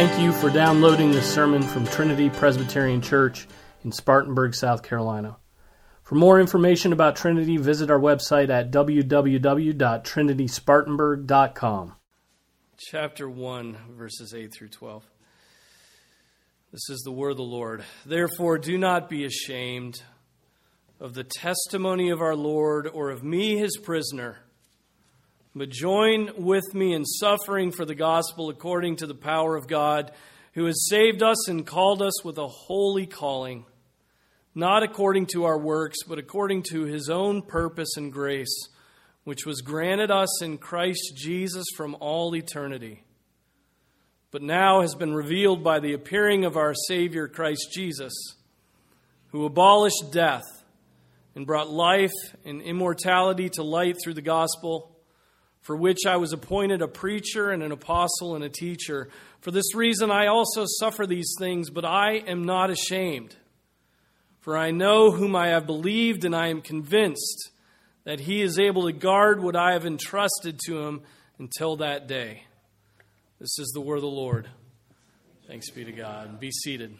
Thank you for downloading this sermon from Trinity Presbyterian Church in Spartanburg, South Carolina. For more information about Trinity, visit our website at www.trinityspartanburg.com. Chapter 1, verses 8 through 12. This is the word of the Lord. Therefore, do not be ashamed of the testimony of our Lord or of me, his prisoner, but join with me in suffering for the gospel according to the power of God, who has saved us and called us with a holy calling, not according to our works, but according to his own purpose and grace, which was granted us in Christ Jesus from all eternity but now has been revealed by the appearing of our Savior Christ Jesus, who abolished death and brought life and immortality to light through the gospel, for which I was appointed a preacher and an apostle and a teacher. For this reason I also suffer these things, but I am not ashamed. For I know whom I have believed, and I am convinced that he is able to guard what I have entrusted to him until that day. This is the word of the Lord. Thanks be to God. Be seated.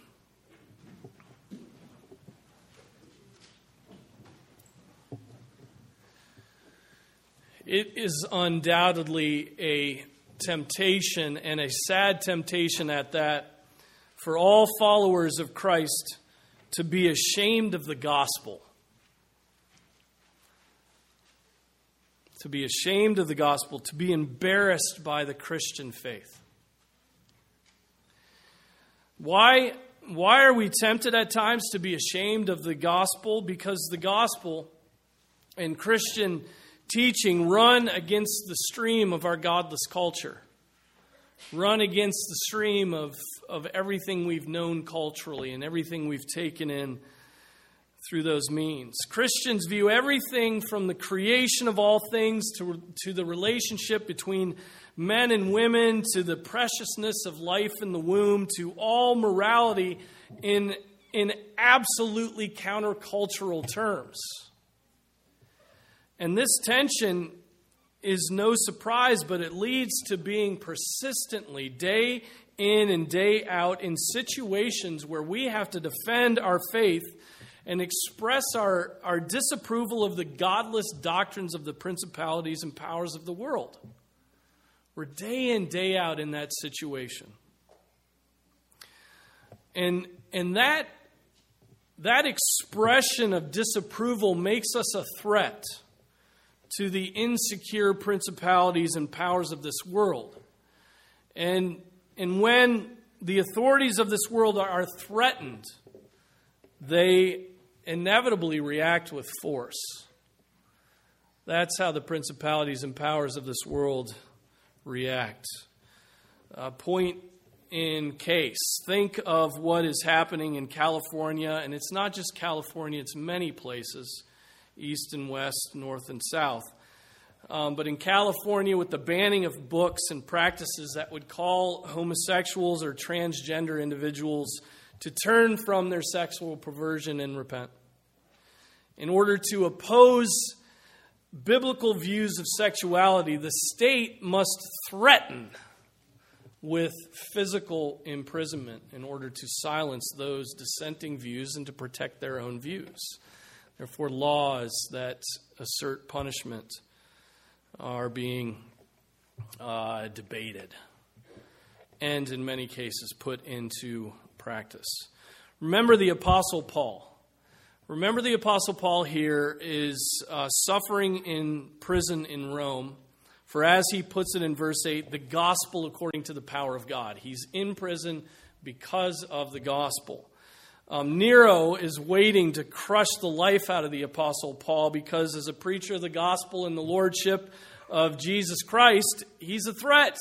It is undoubtedly a temptation and a sad temptation at that for all followers of Christ to be ashamed of the gospel. to be ashamed of the gospel, to be embarrassed by the Christian faith. Why, why are we tempted at times to be ashamed of the gospel? Because the gospel and Christian teaching run against the stream of our godless culture, run against the stream of, of everything we've known culturally and everything we've taken in through those means. Christians view everything from the creation of all things to, to the relationship between men and women to the preciousness of life in the womb to all morality in, in absolutely countercultural terms. And this tension is no surprise, but it leads to being persistently, day in and day out, in situations where we have to defend our faith and express our, our disapproval of the godless doctrines of the principalities and powers of the world. We're day in, day out in that situation. And, and that, that expression of disapproval makes us a threat to the insecure principalities and powers of this world. And, and when the authorities of this world are threatened, they inevitably react with force. That's how the principalities and powers of this world react. Uh, point in case. Think of what is happening in California, and it's not just California, it's many places east and west, north and south. Um, but in California, with the banning of books and practices that would call homosexuals or transgender individuals to turn from their sexual perversion and repent. In order to oppose biblical views of sexuality, the state must threaten with physical imprisonment in order to silence those dissenting views and to protect their own views. Therefore, laws that assert punishment are being uh, debated and, in many cases, put into practice. Remember the Apostle Paul. Remember, the Apostle Paul here is uh, suffering in prison in Rome for, as he puts it in verse 8, the gospel according to the power of God. He's in prison because of the gospel. Um, Nero is waiting to crush the life out of the Apostle Paul because, as a preacher of the gospel and the lordship of Jesus Christ, he's a threat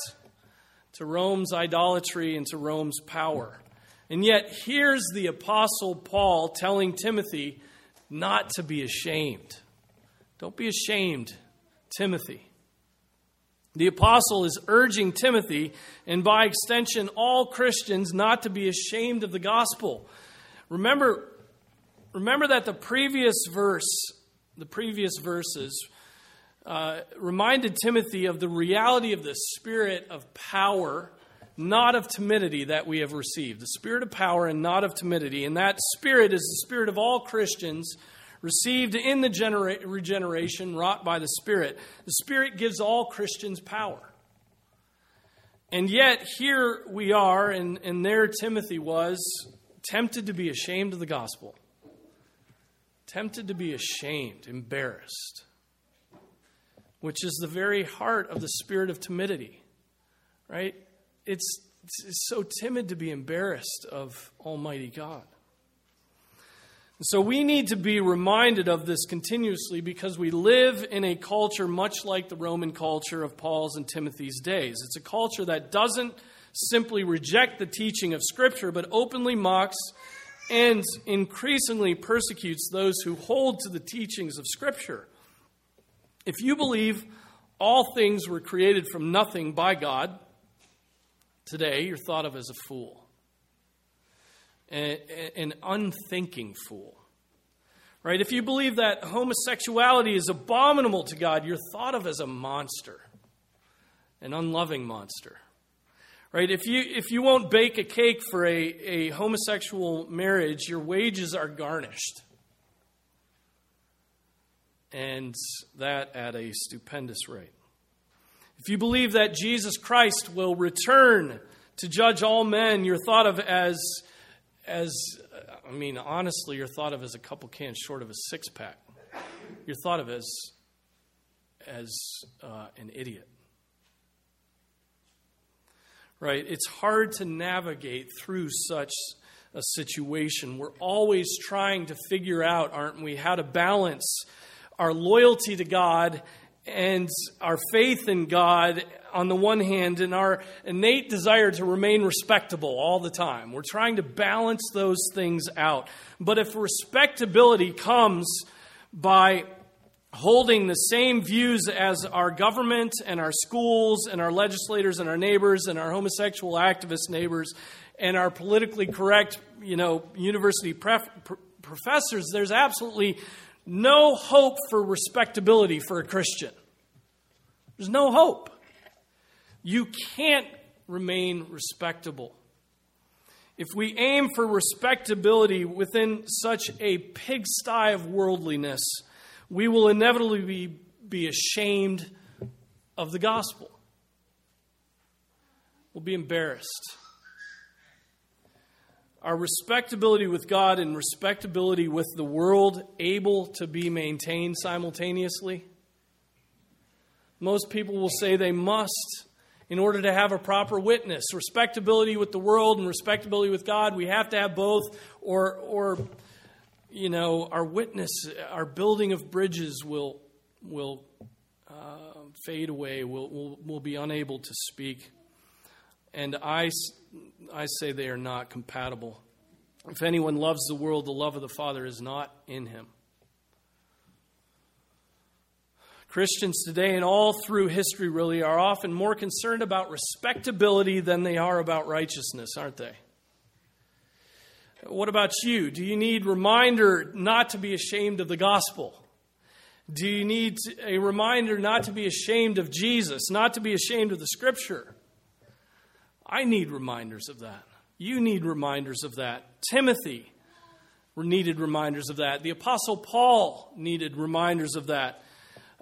to Rome's idolatry and to Rome's power. And yet, here's the Apostle Paul telling Timothy not to be ashamed. Don't be ashamed, Timothy. The apostle is urging Timothy, and by extension, all Christians, not to be ashamed of the gospel. Remember, remember that the previous verse, the previous verses, uh, reminded Timothy of the reality of the spirit of power not of timidity that we have received. The spirit of power and not of timidity. And that spirit is the spirit of all Christians received in the genera- regeneration wrought by the Spirit. The Spirit gives all Christians power. And yet, here we are, and, and there Timothy was, tempted to be ashamed of the gospel, tempted to be ashamed, embarrassed, which is the very heart of the spirit of timidity, right? It's, it's so timid to be embarrassed of Almighty God. So we need to be reminded of this continuously because we live in a culture much like the Roman culture of Paul's and Timothy's days. It's a culture that doesn't simply reject the teaching of Scripture, but openly mocks and increasingly persecutes those who hold to the teachings of Scripture. If you believe all things were created from nothing by God, today you're thought of as a fool an unthinking fool. Right? If you believe that homosexuality is abominable to God, you're thought of as a monster, an unloving monster. Right? If you, if you won't bake a cake for a, a homosexual marriage, your wages are garnished. And that at a stupendous rate. If you believe that Jesus Christ will return to judge all men, you're thought of as as, I mean, honestly, you're thought of as a couple cans short of a six pack. You're thought of as, as uh, an idiot. Right? It's hard to navigate through such a situation. We're always trying to figure out, aren't we, how to balance our loyalty to God and our faith in God on the one hand and our innate desire to remain respectable all the time. We're trying to balance those things out. But if respectability comes by holding the same views as our government and our schools and our legislators and our neighbors and our homosexual activist neighbors and our politically correct, you know, university pref- pr- professors, there's absolutely no hope for respectability for a Christian. There's no hope. You can't remain respectable. If we aim for respectability within such a pigsty of worldliness, we will inevitably be, be ashamed of the gospel. We'll be embarrassed. Our respectability with God and respectability with the world able to be maintained simultaneously? Most people will say they must in order to have a proper witness. Respectability with the world and respectability with God, we have to have both, or, or you know, our witness, our building of bridges will, will uh, fade away, we'll, we'll, we'll be unable to speak. And I, I say they are not compatible. If anyone loves the world, the love of the Father is not in him. Christians today and all through history really are often more concerned about respectability than they are about righteousness, aren't they? What about you? Do you need reminder not to be ashamed of the gospel? Do you need a reminder not to be ashamed of Jesus, not to be ashamed of the scripture? I need reminders of that. You need reminders of that. Timothy needed reminders of that. The Apostle Paul needed reminders of that.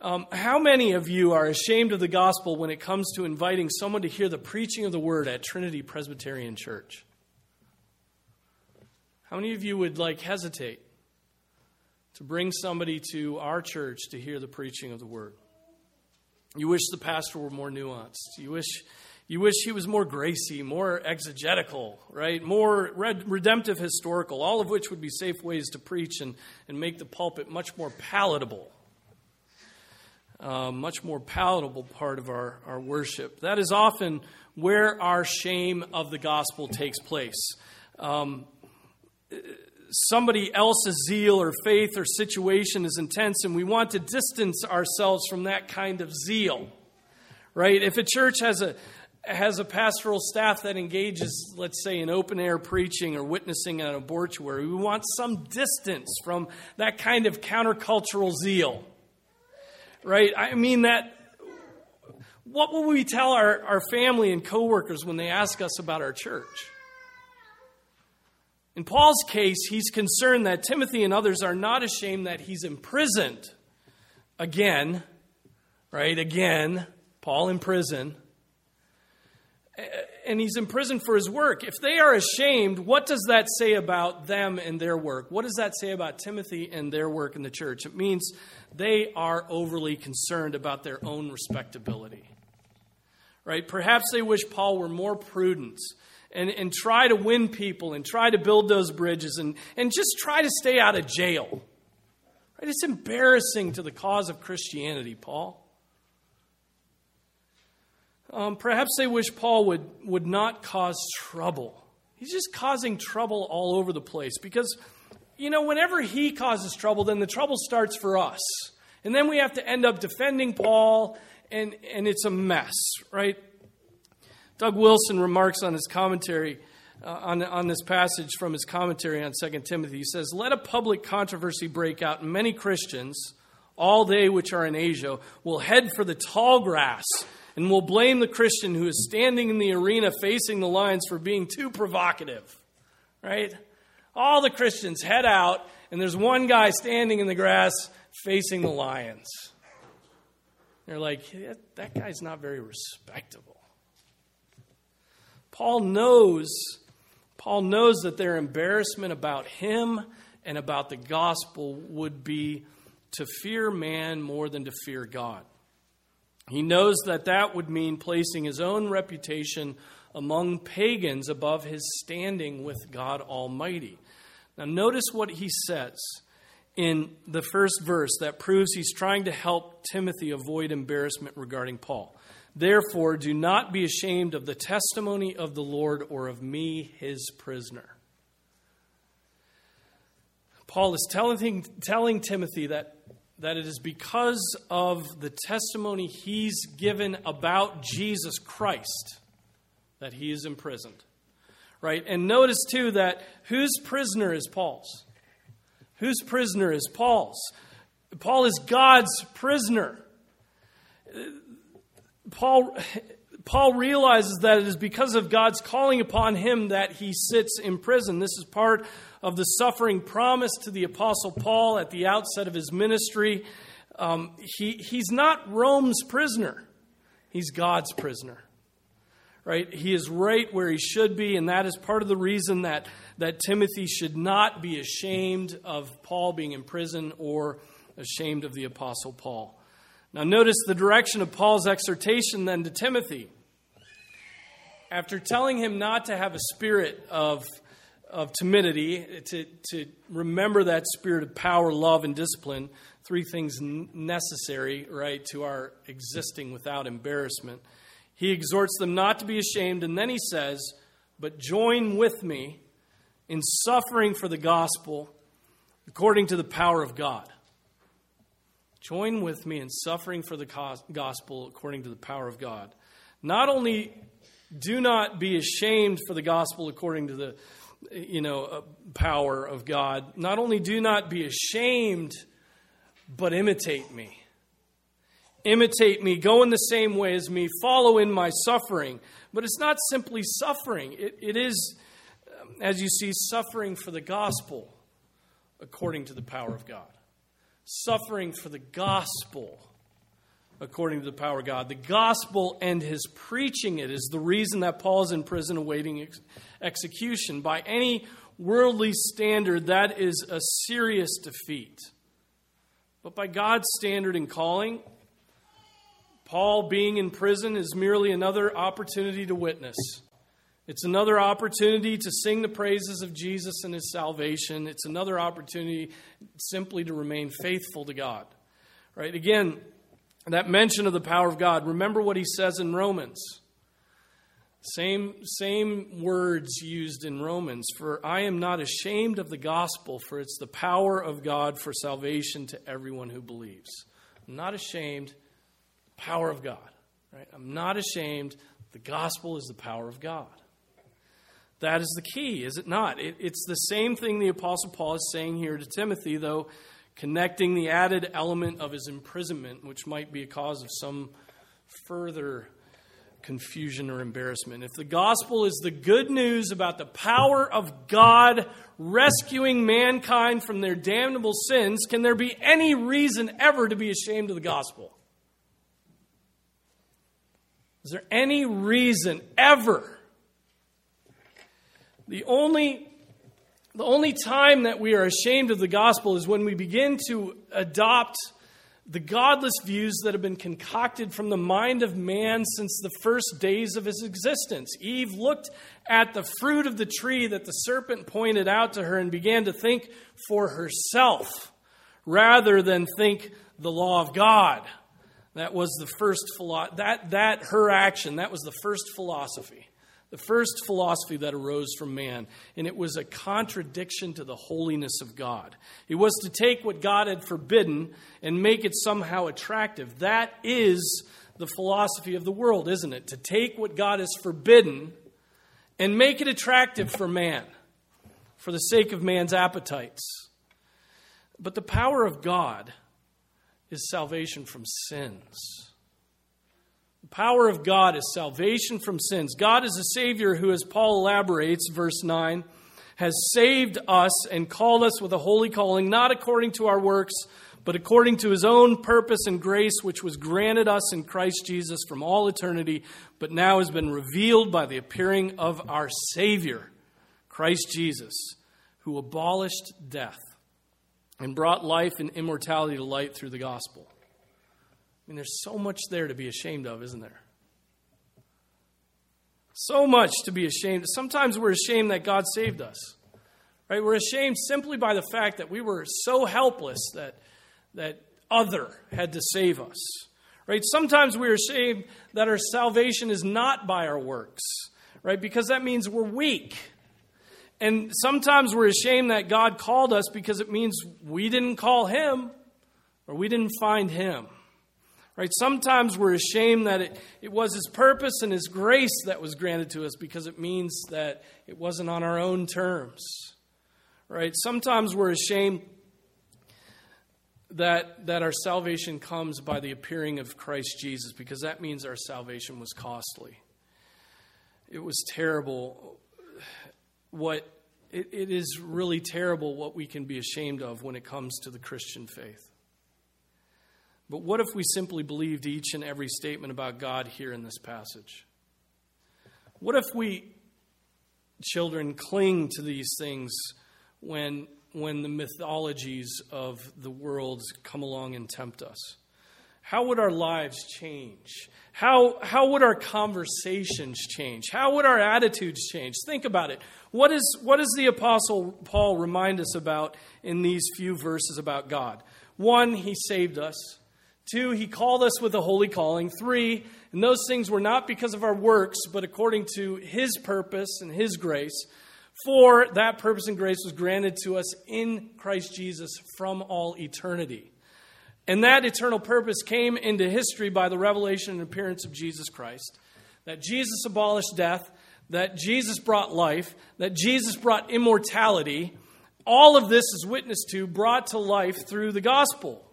Um, how many of you are ashamed of the gospel when it comes to inviting someone to hear the preaching of the word at Trinity Presbyterian Church? How many of you would like hesitate to bring somebody to our church to hear the preaching of the word? You wish the pastor were more nuanced. You wish you wish he was more gracy, more exegetical, right? More redemptive historical, all of which would be safe ways to preach and, and make the pulpit much more palatable uh, much more palatable part of our, our worship. That is often where our shame of the gospel takes place. Um, somebody else's zeal or faith or situation is intense, and we want to distance ourselves from that kind of zeal. Right? If a church has a has a pastoral staff that engages, let's say, in open air preaching or witnessing at a mortuary, we want some distance from that kind of countercultural zeal right? I mean that What will we tell our, our family and coworkers when they ask us about our church? In Paul's case, he's concerned that Timothy and others are not ashamed that he's imprisoned. Again, right? Again, Paul in prison. And he's in prison for his work. If they are ashamed, what does that say about them and their work? What does that say about Timothy and their work in the church? It means they are overly concerned about their own respectability. Right? Perhaps they wish Paul were more prudent and, and try to win people and try to build those bridges and, and just try to stay out of jail. Right? It's embarrassing to the cause of Christianity, Paul. Um, perhaps they wish Paul would, would not cause trouble. He's just causing trouble all over the place because, you know, whenever he causes trouble, then the trouble starts for us. And then we have to end up defending Paul, and, and it's a mess, right? Doug Wilson remarks on his commentary uh, on, on this passage from his commentary on 2 Timothy. He says, Let a public controversy break out, and many Christians, all they which are in Asia, will head for the tall grass and will blame the Christian who is standing in the arena facing the lions for being too provocative. Right? All the Christians head out, and there's one guy standing in the grass facing the lions. They're like, that guy's not very respectable. Paul knows, Paul knows that their embarrassment about him and about the gospel would be to fear man more than to fear God. He knows that that would mean placing his own reputation among pagans above his standing with God Almighty. Now, notice what he says in the first verse that proves he's trying to help Timothy avoid embarrassment regarding Paul. Therefore, do not be ashamed of the testimony of the Lord or of me, his prisoner. Paul is telling, telling Timothy that, that it is because of the testimony he's given about Jesus Christ that he is imprisoned. Right? And notice, too, that whose prisoner is Paul's? Whose prisoner is Paul's? Paul is God's prisoner. Paul, Paul realizes that it is because of God's calling upon him that he sits in prison. This is part of the suffering promised to the Apostle Paul at the outset of his ministry. Um, he, he's not Rome's prisoner, he's God's prisoner. Right? He is right where he should be, and that is part of the reason that, that Timothy should not be ashamed of Paul being in prison or ashamed of the Apostle Paul. Now, notice the direction of Paul's exhortation then to Timothy. After telling him not to have a spirit of, of timidity, to, to remember that spirit of power, love, and discipline, three things necessary, right, to our existing without embarrassment, he exhorts them not to be ashamed, and then he says, But join with me in suffering for the gospel according to the power of God. Join with me in suffering for the gospel according to the power of God. Not only do not be ashamed for the gospel according to the you know uh, power of God. Not only do not be ashamed, but imitate me. Imitate me, go in the same way as me, follow in my suffering. But it's not simply suffering, it, it is, um, as you see, suffering for the gospel according to the power of God suffering for the gospel according to the power of God. The gospel and his preaching it is the reason that Paul is in prison awaiting ex- execution. By any worldly standard, that is a serious defeat. But by God's standard and calling, Paul being in prison is merely another opportunity to witness. It's another opportunity to sing the praises of Jesus and his salvation. It's another opportunity simply to remain faithful to God. Right? Again, that mention of the power of God, remember what he says in Romans. Same, same words used in Romans. For I am not ashamed of the gospel, for it's the power of God for salvation to everyone who believes. I'm not ashamed, power of God. Right? I'm not ashamed. The gospel is the power of God. That is the key, is it not? It, it's the same thing the Apostle Paul is saying here to Timothy, though connecting the added element of his imprisonment, which might be a cause of some further confusion or embarrassment. If the gospel is the good news about the power of God rescuing mankind from their damnable sins, can there be any reason ever to be ashamed of the gospel? Is there any reason ever? The only the only time that we are ashamed of the gospel is when we begin to adopt the godless views that have been concocted from the mind of man since the first days of his existence. Eve looked at the fruit of the tree that the serpent pointed out to her and began to think for herself rather than think the law of God. That was the first philo- that that her action, that was the first philosophy the first philosophy that arose from man, and it was a contradiction to the holiness of God. It was to take what God had forbidden and make it somehow attractive. That is the philosophy of the world, isn't it? To take what God has forbidden and make it attractive for man, for the sake of man's appetites. But the power of God is salvation from sins. The power of God is salvation from sins. God is a Savior who, as Paul elaborates, verse 9, has saved us and called us with a holy calling, not according to our works, but according to his own purpose and grace, which was granted us in Christ Jesus from all eternity, but now has been revealed by the appearing of our Savior, Christ Jesus, who abolished death and brought life and immortality to light through the gospel. Mean, there's so much there to be ashamed of, isn't there? So much to be ashamed. Sometimes we're ashamed that God saved us. Right? We're ashamed simply by the fact that we were so helpless that that other had to save us. Right? Sometimes we're ashamed that our salvation is not by our works, right? Because that means we're weak. And sometimes we're ashamed that God called us because it means we didn't call him or we didn't find him. Right? Sometimes we're ashamed that it, it was His purpose and His grace that was granted to us because it means that it wasn't on our own terms. Right? Sometimes we're ashamed that, that our salvation comes by the appearing of Christ Jesus because that means our salvation was costly. It was terrible. What it, it is really terrible what we can be ashamed of when it comes to the Christian faith. But what if we simply believed each and every statement about God here in this passage? What if we, children, cling to these things when, when the mythologies of the world come along and tempt us? How would our lives change? How, how would our conversations change? How would our attitudes change? Think about it. What, is, what does the Apostle Paul remind us about in these few verses about God? One, he saved us. Two, he called us with a holy calling. Three, and those things were not because of our works, but according to his purpose and his grace. Four, that purpose and grace was granted to us in Christ Jesus from all eternity. And that eternal purpose came into history by the revelation and appearance of Jesus Christ. That Jesus abolished death, that Jesus brought life, that Jesus brought immortality. All of this is witnessed to, brought to life through the gospel.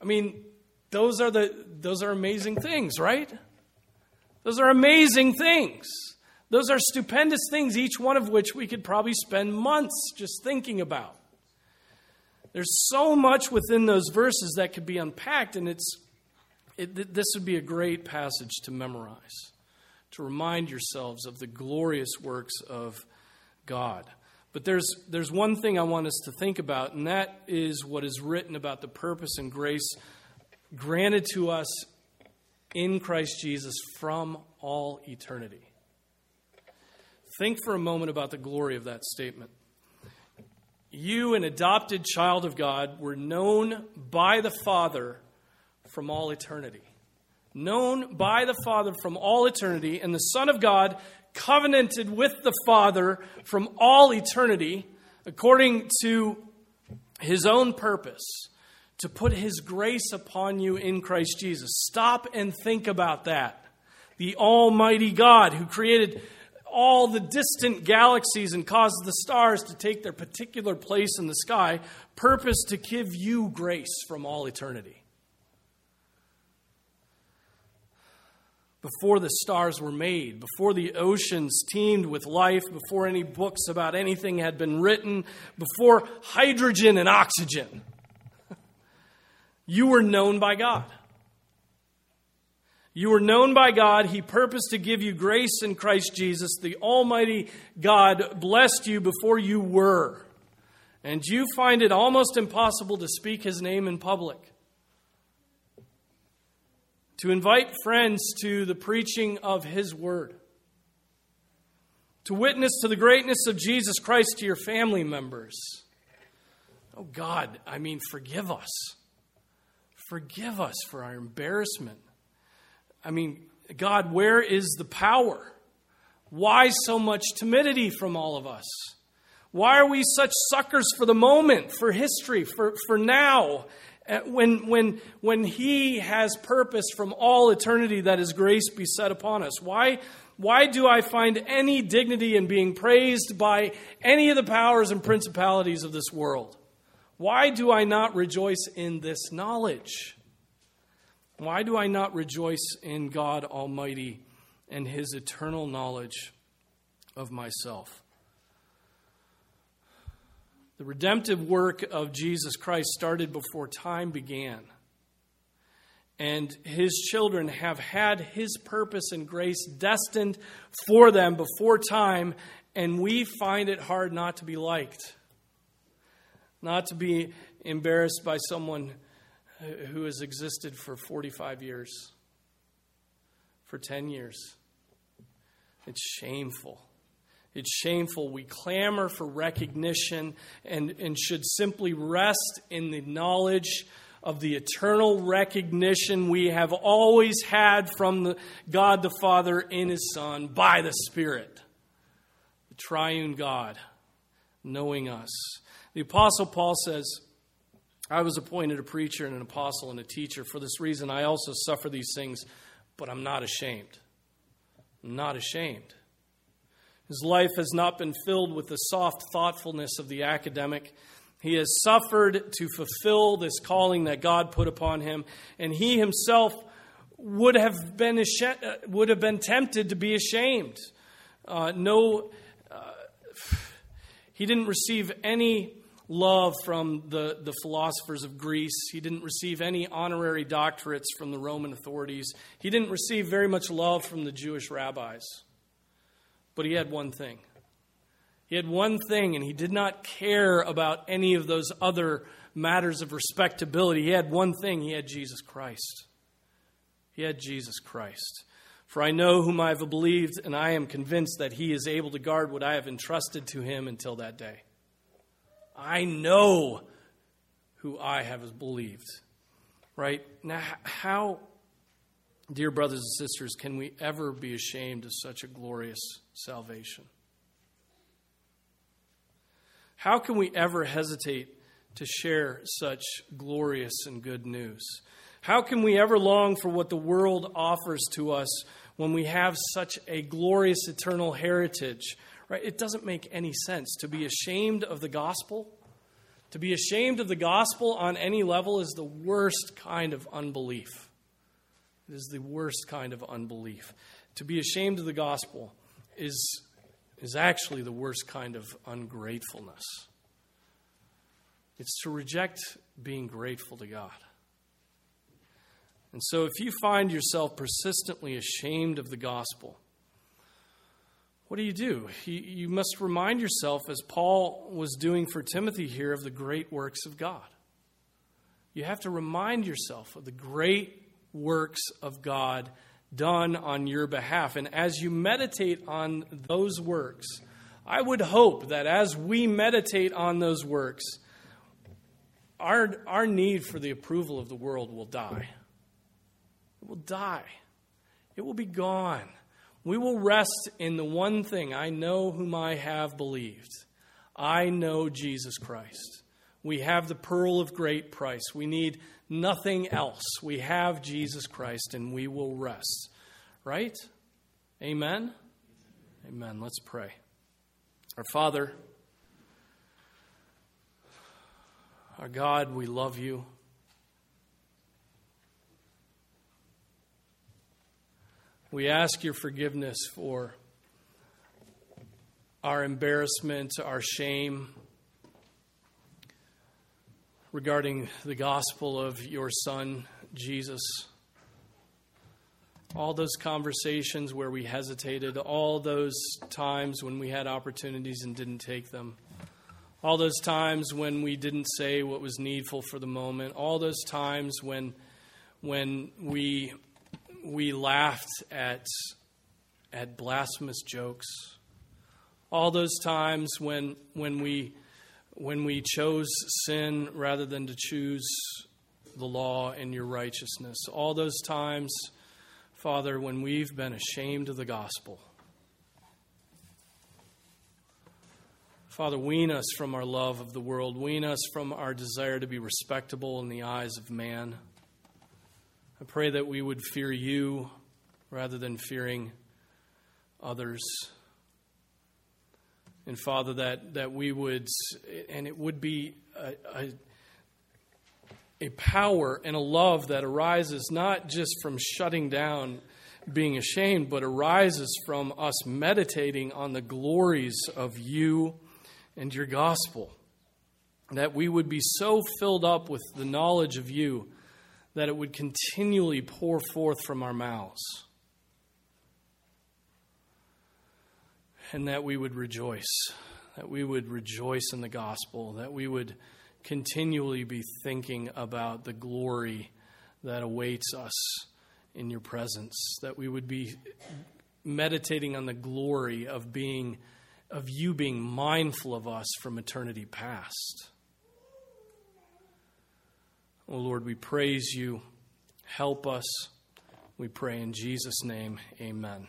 I mean, those are the those are amazing things, right? Those are amazing things. Those are stupendous things, each one of which we could probably spend months just thinking about. There's so much within those verses that could be unpacked, and it's it, this would be a great passage to memorize, to remind yourselves of the glorious works of God. But there's, there's one thing I want us to think about, and that is what is written about the purpose and grace granted to us in Christ Jesus from all eternity. Think for a moment about the glory of that statement. You, an adopted child of God, were known by the Father from all eternity. Known by the Father from all eternity, and the Son of God covenanted with the Father from all eternity according to his own purpose to put His grace upon you in Christ Jesus. Stop and think about that. The Almighty God who created all the distant galaxies and caused the stars to take their particular place in the sky, purpose to give you grace from all eternity. before the stars were made, before the oceans teemed with life, before any books about anything had been written, before hydrogen and oxygen. You were known by God. You were known by God. He purposed to give you grace in Christ Jesus. The Almighty God blessed you before you were. And you find it almost impossible to speak His name in public. To invite friends to the preaching of His Word. To witness to the greatness of Jesus Christ to your family members. Oh God, I mean, forgive us. Forgive us for our embarrassment I mean, God, where is the power? Why so much timidity from all of us? Why are we such suckers for the moment, for history, for, for now, uh, when, when, when He has purpose from all eternity that His grace be set upon us? Why, why do I find any dignity in being praised by any of the powers and principalities of this world? Why do I not rejoice in this knowledge? Why do I not rejoice in God Almighty and His eternal knowledge of myself? The redemptive work of Jesus Christ started before time began. And his children have had his purpose and grace destined for them before time, and we find it hard not to be liked, not to be embarrassed by someone who has existed for 45 years, for 10 years. It's shameful. It's shameful. We clamor for recognition and, and should simply rest in the knowledge of the eternal recognition we have always had from the, God the Father in His Son by the Spirit. The triune God knowing us. The Apostle Paul says, I was appointed a preacher and an apostle and a teacher. For this reason, I also suffer these things, but I'm not ashamed. I'm not ashamed. His life has not been filled with the soft thoughtfulness of the academic. He has suffered to fulfill this calling that God put upon him, and he himself would have been, ashamed, would have been tempted to be ashamed. Uh, no, uh, he didn't receive any love from the, the philosophers of Greece. He didn't receive any honorary doctorates from the Roman authorities. He didn't receive very much love from the Jewish rabbis. But he had one thing. He had one thing, and he did not care about any of those other matters of respectability. He had one thing he had Jesus Christ. He had Jesus Christ. For I know whom I have believed, and I am convinced that he is able to guard what I have entrusted to him until that day. I know who I have believed. Right? Now, how, dear brothers and sisters, can we ever be ashamed of such a glorious salvation? How can we ever hesitate to share such glorious and good news? How can we ever long for what the world offers to us when we have such a glorious eternal heritage Right? It doesn't make any sense. To be ashamed of the gospel, to be ashamed of the gospel on any level is the worst kind of unbelief. It is the worst kind of unbelief. To be ashamed of the gospel is, is actually the worst kind of ungratefulness. It's to reject being grateful to God. And so, if you find yourself persistently ashamed of the gospel, what do you do? You must remind yourself, as Paul was doing for Timothy here, of the great works of God. You have to remind yourself of the great works of God done on your behalf. And as you meditate on those works, I would hope that as we meditate on those works, our, our need for the approval of the world will die. It will die. It will be gone. We will rest in the one thing I know whom I have believed. I know Jesus Christ. We have the pearl of great price. We need nothing else. We have Jesus Christ and we will rest. Right? Amen? Amen. Let's pray. Our Father, our God, we love you. We ask your forgiveness for our embarrassment, our shame regarding the gospel of your Son, Jesus. All those conversations where we hesitated, all those times when we had opportunities and didn't take them, all those times when we didn't say what was needful for the moment, all those times when, when we, we laughed at, at blasphemous jokes, all those times when, when, we, when we chose sin rather than to choose the law and your righteousness, all those times Father, when we've been ashamed of the gospel. Father, wean us from our love of the world. Wean us from our desire to be respectable in the eyes of man. I pray that we would fear you rather than fearing others. And Father, that, that we would, and it would be a, a a power and a love that arises not just from shutting down being ashamed, but arises from us meditating on the glories of you and your gospel. That we would be so filled up with the knowledge of you that it would continually pour forth from our mouths. And that we would rejoice, that we would rejoice in the gospel, that we would continually be thinking about the glory that awaits us in your presence, that we would be meditating on the glory of being of you being mindful of us from eternity past. Oh Lord, we praise you. Help us. We pray in Jesus' name. Amen.